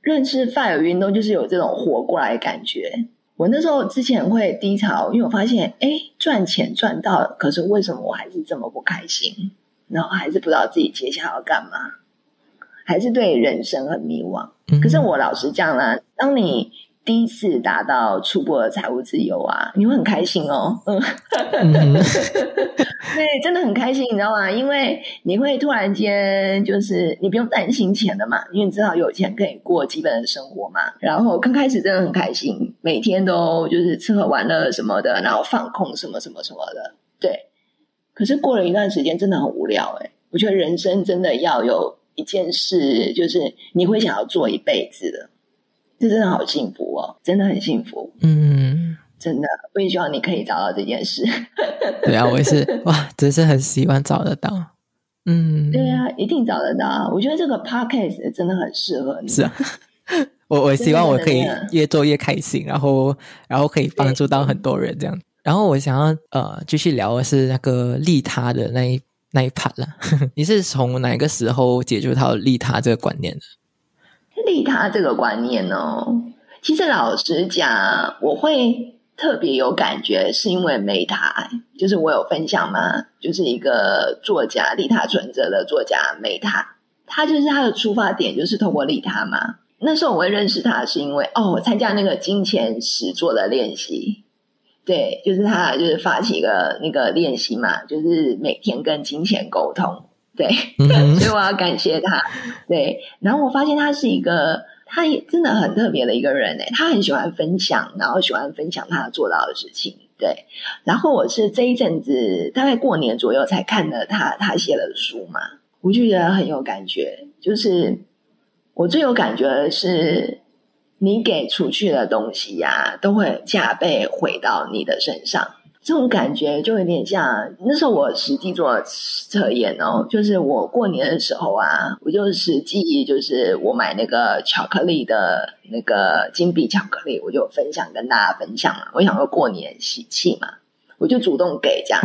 认识 fire 运动，就是有这种活过来的感觉。我那时候之前会低潮，因为我发现，哎，赚钱赚到了，可是为什么我还是这么不开心？然后还是不知道自己接下来要干嘛，还是对人生很迷惘。可是我老实讲啦，当你。第一次达到初步的财务自由啊，你会很开心哦。嗯，对，真的很开心，你知道吗？因为你会突然间就是你不用担心钱了嘛，因为你知道有钱可以过基本的生活嘛。然后刚开始真的很开心，每天都就是吃喝玩乐什么的，然后放空什么什么什么的。对，可是过了一段时间，真的很无聊哎。我觉得人生真的要有一件事，就是你会想要做一辈子的。这真的好幸福哦，真的很幸福。嗯，真的，我也希望你可以找到这件事。对啊，我也是哇，真是很希望找得到。嗯，对啊，一定找得到。我觉得这个 podcast 真的很适合你。是啊，我我希望我可以越做越开心，然后然后可以帮助到很多人这样。然后我想要呃继续聊的是那个利他的那一那一 part 了。你是从哪个时候解决到利他这个观念的？利他这个观念哦，其实老实讲，我会特别有感觉，是因为梅塔，就是我有分享嘛，就是一个作家利他存折的作家梅塔，他就是他的出发点就是透过利他嘛。那时候我会认识他，是因为哦，我参加那个金钱实作的练习，对，就是他就是发起一个那个练习嘛，就是每天跟金钱沟通，对，所以我要感谢他，对。然后我发现他是一个，他也真的很特别的一个人诶，他很喜欢分享，然后喜欢分享他做到的事情，对。然后我是这一阵子大概过年左右才看了他他写的书嘛，我就觉得很有感觉，就是。我最有感觉的是，你给出去的东西呀，都会加倍回到你的身上。这种感觉就有点像那时候我实际做测验哦，就是我过年的时候啊，我就实际就是我买那个巧克力的那个金币巧克力，我就分享跟大家分享嘛。我想说过年喜气嘛，我就主动给这样，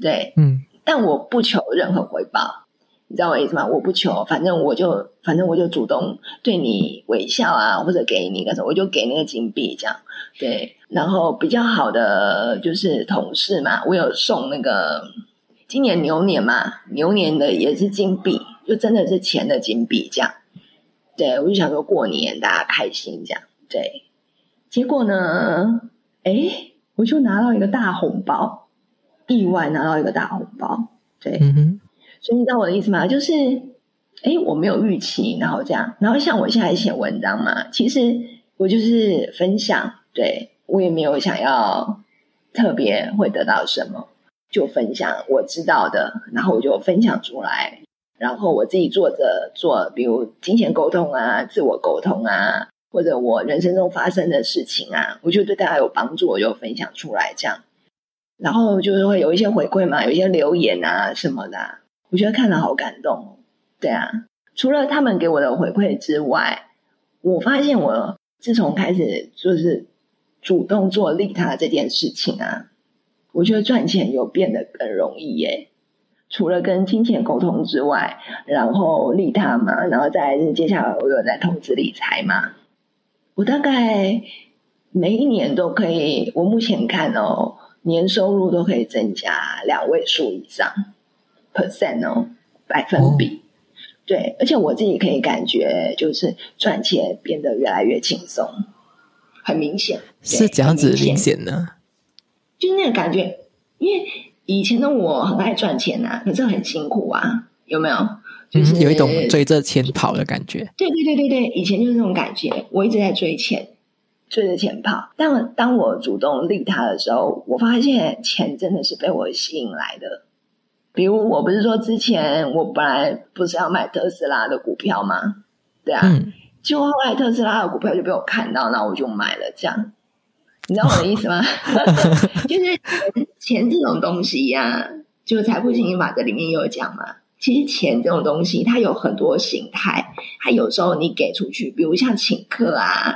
对，嗯，但我不求任何回报。你知道我意思吗？我不求，反正我就反正我就主动对你微笑啊，或者给你个什么，我就给那个金币这样。对，然后比较好的就是同事嘛，我有送那个今年牛年嘛，牛年的也是金币，就真的是钱的金币这样。对，我就想说过年大家开心这样。对，结果呢，哎，我就拿到一个大红包，意外拿到一个大红包。对。所以你知道我的意思吗？就是，哎，我没有预期，然后这样，然后像我现在写文章嘛，其实我就是分享，对我也没有想要特别会得到什么，就分享我知道的，然后我就分享出来，然后我自己做着做，比如金钱沟通啊，自我沟通啊，或者我人生中发生的事情啊，我觉得对大家有帮助，我就分享出来这样，然后就是会有一些回馈嘛，有一些留言啊什么的。我觉得看了好感动，对啊。除了他们给我的回馈之外，我发现我自从开始就是主动做利他这件事情啊，我觉得赚钱有变得更容易耶。除了跟金钱沟通之外，然后利他嘛，然后再是接下来我有在投资理财嘛，我大概每一年都可以，我目前看哦，年收入都可以增加两位数以上。percent 哦，百分比，对，而且我自己可以感觉，就是赚钱变得越来越轻松，很明显，是这样子明显呢。就是那个感觉，因为以前的我很爱赚钱啊，可是很辛苦啊，有没有？就是有一种追着钱跑的感觉。对对对对对，以前就是这种感觉，我一直在追钱，追着钱跑。但当我主动利他的时候，我发现钱真的是被我吸引来的。比如，我不是说之前我本来不是要买特斯拉的股票吗？对啊，就后来特斯拉的股票就被我看到，那我就买了。这样，你知道我的意思吗？就是钱这种东西呀，就财富经营法则里面也有讲嘛。其实钱这种东西，它有很多形态。它有时候你给出去，比如像请客啊，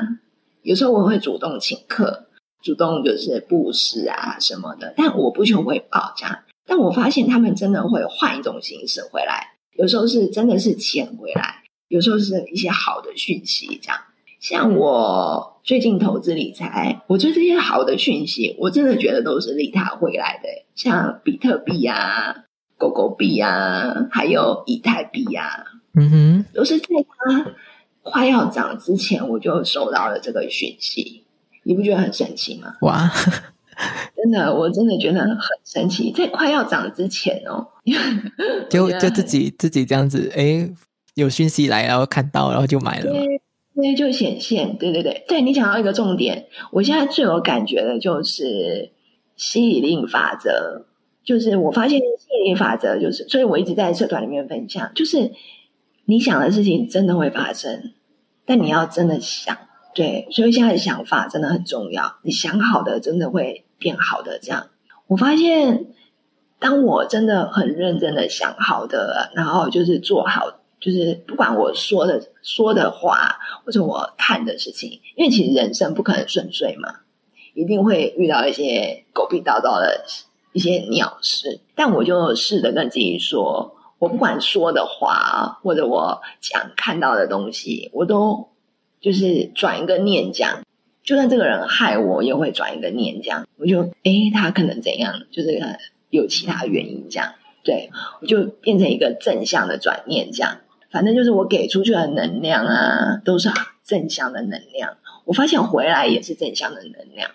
有时候我会主动请客，主动就是布施啊什么的，但我不求回报，这样。但我发现他们真的会换一种形式回来，有时候是真的是钱回来，有时候是一些好的讯息。这样，像我最近投资理财，我觉得这些好的讯息，我真的觉得都是利他回来的。像比特币啊、狗狗币啊，还有以太币啊，嗯哼，都是在它快要涨之前，我就收到了这个讯息。你不觉得很神奇吗？哇！真的，我真的觉得很神奇，在快要涨之前哦，就就自己自己这样子，哎，有讯息来，然后看到，然后就买了，对，就显现，对对对，对你讲到一个重点，我现在最有感觉的就是吸引力法则，就是我发现吸引力法则就是，所以我一直在社团里面分享，就是你想的事情真的会发生，但你要真的想。对，所以现在想法真的很重要。你想好的，真的会变好的。这样，我发现，当我真的很认真的想好的，然后就是做好，就是不管我说的说的话，或者我看的事情，因为其实人生不可能顺遂嘛，一定会遇到一些狗屁叨叨的一些鸟事。但我就试着跟自己说，我不管说的话，或者我讲看到的东西，我都。就是转一个念讲，就算这个人害我，我也会转一个念这样。我就诶，他可能怎样？就是有其他原因这样，对我就变成一个正向的转念这样。反正就是我给出去的能量啊，都是正向的能量。我发现回来也是正向的能量，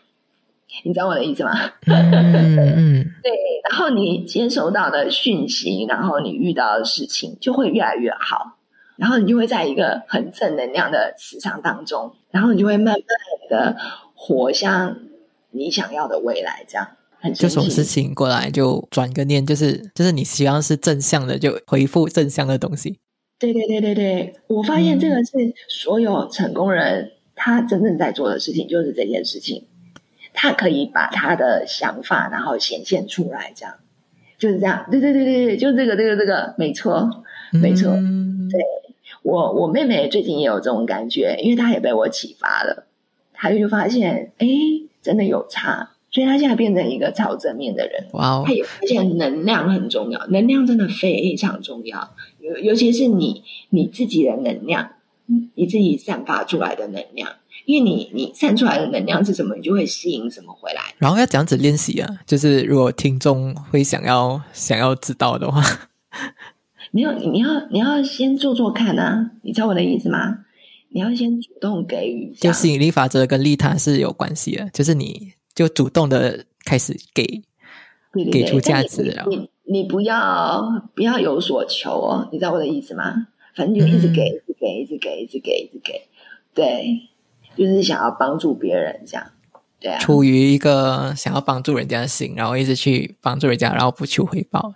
你知道我的意思吗？嗯嗯，对，然后你接收到的讯息，然后你遇到的事情就会越来越好，然后你就会在一个很正能量的磁场当中，然后你就会慢慢的活向你想要的未来，这样很就什么事情过来就转个念，就是就是你希望是正向的，就回复正向的东西。对对对对对，我发现这个是所有成功人他真正在做的事情，就是这件事情。他可以把他的想法，然后显现出来，这样就是这样。对对对对对，就这个这个这个，没错没错。嗯对我我妹妹最近也有这种感觉，因为她也被我启发了，她就发现哎，真的有差，所以他现在变成一个超正面的人。哇哦他，也而且能量很重要，能量真的非常重要，尤尤其是你你自己的能量，你自己散发出来的能量，因为你你散出来的能量是什么，你就会吸引什么回来。然后要这样子练习啊，就是如果听众会想要想要知道的话，没有，你要你要先做做看啊，你知道我的意思吗？你要先主动给予，就吸引力法则跟利他是有关系的，就是你就主动的开始给，给出价值了你你你不要不要有所求哦，你知道我的意思吗？反正就一直给，嗯一直给，一直给，一直给，一直给，对，就是想要帮助别人这样，对啊，出于一个想要帮助人家的心，然后一直去帮助人家，然后不求回报。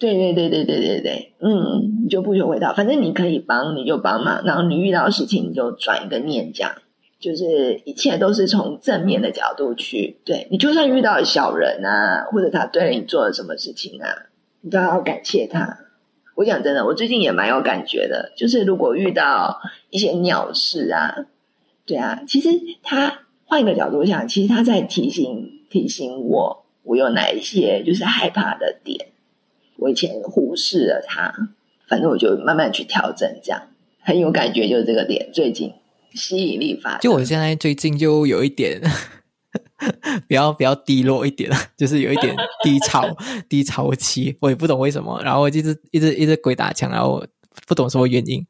对对对对对对对，嗯，你就不求回报，反正你可以帮你就帮嘛，然后你遇到事情你就转一个念，这样就是一切都是从正面的角度去，对你就算遇到小人啊，或者他对你做了什么事情啊，你都要感谢他。我讲真的，我最近也蛮有感觉的，就是如果遇到一些鸟事啊，对啊，其实他换一个角度想，其实他在提醒提醒我，我有哪一些就是害怕的点。我以前忽视了他，反正我就慢慢去调整，这样很有感觉，就是这个点。最近吸引力法则，就我现在最近就有一点 比较比较低落一点了，就是有一点低潮 低潮期，我也不懂为什么，然后我就一直一直一直鬼打墙，然后不懂什么原因，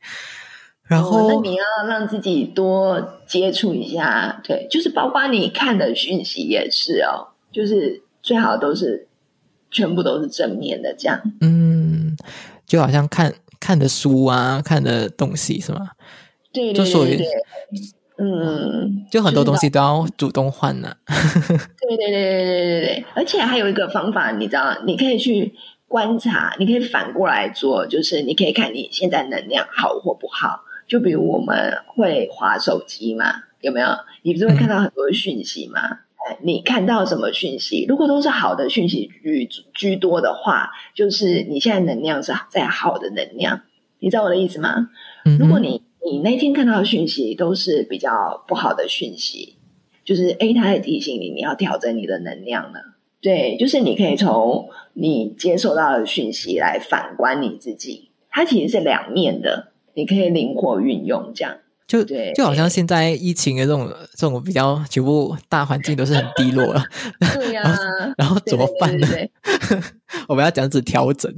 然哦后、那你要让自己多接触一下，对，就是包括你看的讯息也是哦，就是最好都是全部都是正面的，这样。嗯，就好像看看的书啊，看的东西是吗？对对就属于嗯，就很多东西都要主动换呢、对对对对对对对，而且还有一个方法，你知道，你可以去观察，你可以反过来做，就是你可以看你现在能量好或不好。就比如我们会划手机嘛，有没有？你不是会看到很多讯息吗？哎你看到什么讯息？如果都是好的讯息居居多的话，就是你现在能量是在好的能量，你知道我的意思吗？嗯，如果你你那天看到的讯息都是比较不好的讯息，就是 A，他在提醒你你要调整你的能量了。对，就是你可以从你接受到的讯息来反观你自己，它其实是两面的，你可以灵活运用这样。就对就好像现在疫情的这种这种比较全部大环境都是很低落了，对呀、然后怎么办呢？对对对对 我们要这样子调整。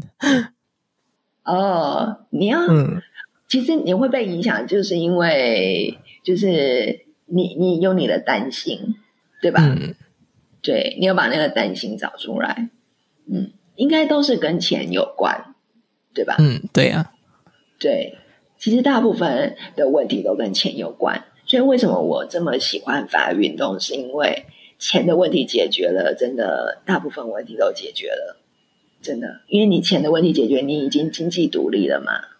哦，你要、嗯其实你会被影响，就是因为就是你你有你的担心，对吧？嗯对，你有把那个担心找出来。嗯，应该都是跟钱有关，对吧？嗯，对啊，对，其实大部分的问题都跟钱有关。所以为什么我这么喜欢法运动，是因为钱的问题解决了，真的大部分问题都解决了，真的。因为你钱的问题解决，你已经经济独立了嘛。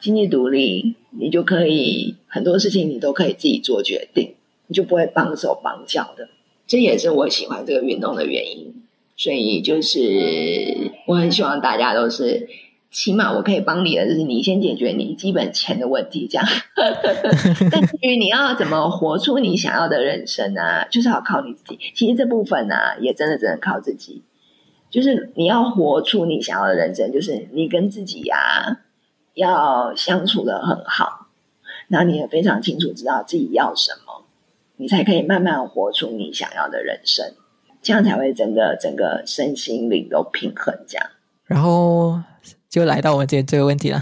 经济独立，你就可以很多事情你都可以自己做决定，你就不会帮手帮脚的。这也是我喜欢这个运动的原因。所以就是我很希望大家都是，起码我可以帮你的，就是你先解决你基本钱的问题，这样。但至于你要怎么活出你想要的人生啊，就是要靠你自己。其实这部分呢、啊，也真的只能靠自己。就是你要活出你想要的人生，就是你跟自己呀、要相处的很好，然后你也非常清楚知道自己要什么，你才可以慢慢活出你想要的人生，这样才会整个整个身心灵都平衡。这样，然后就来到我们今天这个问题了。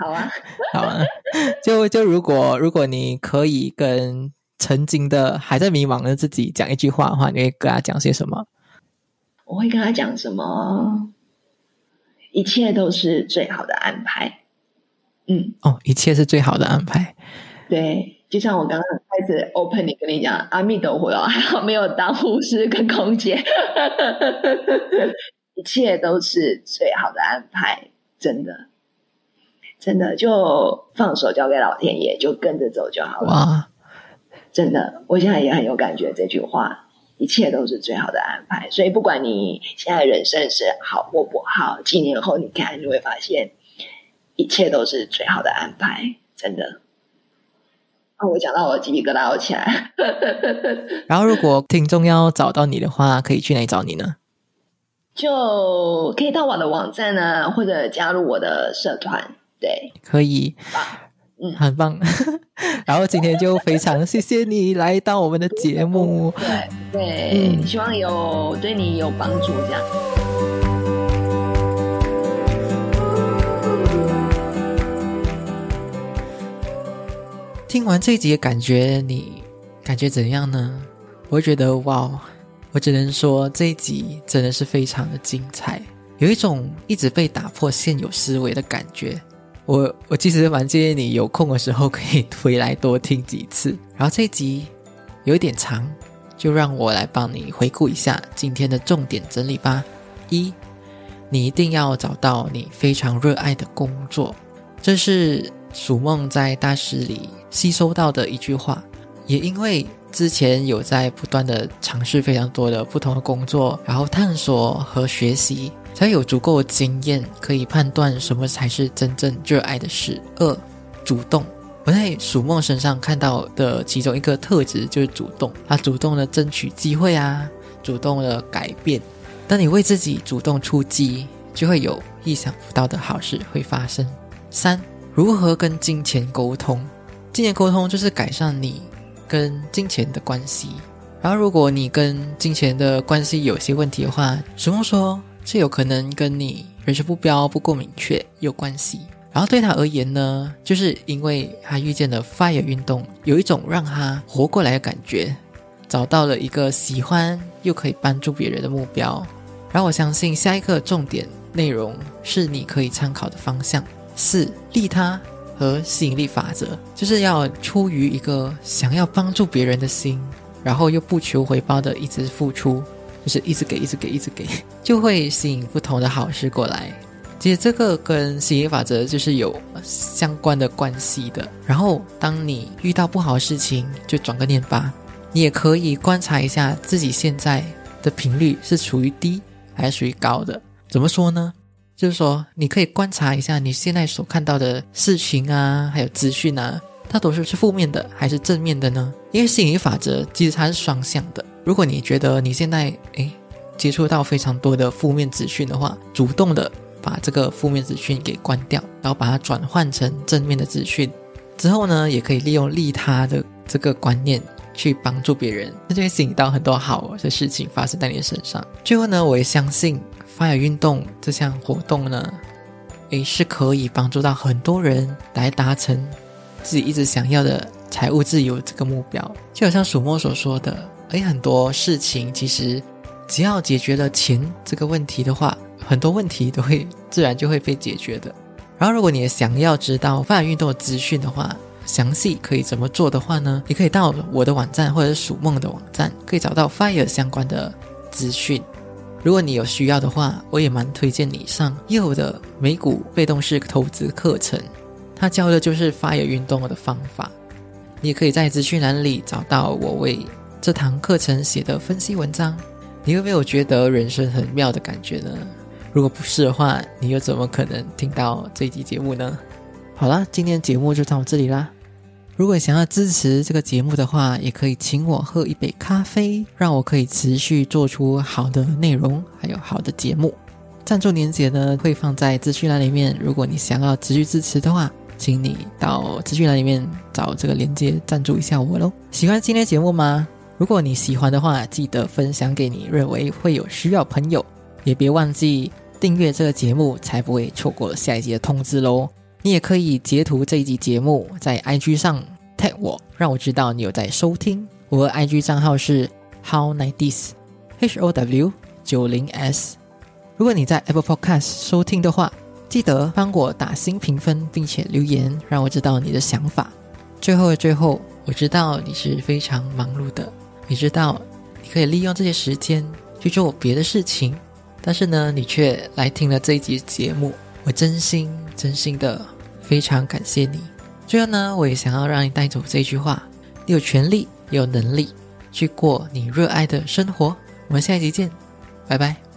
好啊，好啊，就就如果如果你可以跟曾经的还在迷茫的自己讲一句话的话，你会跟他讲些什么？我会跟他讲什么？一切都是最好的安排。嗯，哦，一切是最好的安排。对，就像我刚刚开始 opening 跟你讲，阿弥陀佛哦，还好没有当护士跟空姐。一切都是最好的安排，真的，真的就放手交给老天爷，就跟着走就好了。哇，真的，我现在也很有感觉这句话，一切都是最好的安排。所以不管你现在人生是好或不好，几年后你看，你会发现一切都是最好的安排，真的。啊，我讲到我鸡皮疙瘩都起来。然后，如果听众要找到你的话，可以去哪里找你呢？就可以到我的网站呢，或者加入我的社团。对，可以，嗯，很棒。然后今天就非常谢谢你来到我们的节目。对对，希望有对你有帮助。这样。听完这集，感觉你感觉怎样呢？我会觉得哇。我只能说这一集真的是非常的精彩，有一种一直被打破现有思维的感觉。我我其实蛮建议你有空的时候可以回来多听几次。然后这一集有一点长，就让我来帮你回顾一下今天的重点整理吧。一，你一定要找到你非常热爱的工作，这是鼠梦在大师里吸收到的一句话，也因为。之前有在不断的尝试非常多的不同的工作，然后探索和学习，才有足够的经验可以判断什么才是真正热爱的事。二，主动。我在鼠梦身上看到的其中一个特质就是主动，他主动的争取机会啊，主动的改变。当你为自己主动出击，就会有意想不到的好事会发生。三，如何跟金钱沟通？金钱沟通就是改善你。跟金钱的关系，然后如果你跟金钱的关系有些问题的话，什么说这有可能跟你人生目标不够明确有关系。然后对他而言呢，就是因为他遇见了 FIRE 运动，有一种让他活过来的感觉，找到了一个喜欢又可以帮助别人的目标。然后我相信下一个重点内容是你可以参考的方向，四利他。和吸引力法则，就是要出于一个想要帮助别人的心，然后又不求回报的一直付出，就是一直给，一直给，一直给，就会吸引不同的好事过来。其实这个跟吸引力法则就是有相关的关系的。然后，当你遇到不好的事情，就转个念吧。你也可以观察一下自己现在的频率是处于低还是属于高的。怎么说呢？就是说，你可以观察一下你现在所看到的事情啊，还有资讯啊，它都是是负面的还是正面的呢？因为吸引力法则其实它是双向的。如果你觉得你现在诶接触到非常多的负面资讯的话，主动的把这个负面资讯给关掉，然后把它转换成正面的资讯之后呢，也可以利用利他的这个观念去帮助别人，那就会吸引到很多好的事情发生在你的身上。最后呢，我也相信。发芽运动这项活动呢，诶，是可以帮助到很多人来达成自己一直想要的财务自由这个目标。就好像鼠墨所说的，诶，很多事情其实只要解决了钱这个问题的话，很多问题都会自然就会被解决的。然后，如果你也想要知道发芽运动的资讯的话，详细可以怎么做的话呢？你可以到我的网站或者鼠梦的网站，可以找到 Fire 相关的资讯。如果你有需要的话，我也蛮推荐你上右的美股被动式投资课程，他教的就是 FIRE 运动的方法。你也可以在资讯栏里找到我为这堂课程写的分析文章。你有没有觉得人生很妙的感觉呢？如果不是的话，你又怎么可能听到这集节目呢？好了，今天节目就到这里啦。如果想要支持这个节目的话，也可以请我喝一杯咖啡，让我可以持续做出好的内容，还有好的节目。赞助链接呢会放在资讯栏里面。如果你想要持续支持的话，请你到资讯栏里面找这个链接赞助一下我喽。喜欢今天节目吗？如果你喜欢的话，记得分享给你认为会有需要朋友，也别忘记订阅这个节目，才不会错过下一集的通知喽。你也可以截图这一集节目，在 IG 上 tag 我，让我知道你有在收听。我的 IG 账号是 how nineties h o w 九零 s。如果你在 Apple Podcast 收听的话，记得帮我打新评分，并且留言，让我知道你的想法。最后的最后，我知道你是非常忙碌的，你知道你可以利用这些时间去做别的事情，但是呢，你却来听了这一集节目，我真心真心的非常感谢你。最后呢，我也想要让你带走这句话：你有权利，有能力去过你热爱的生活。我们下一集见，拜拜。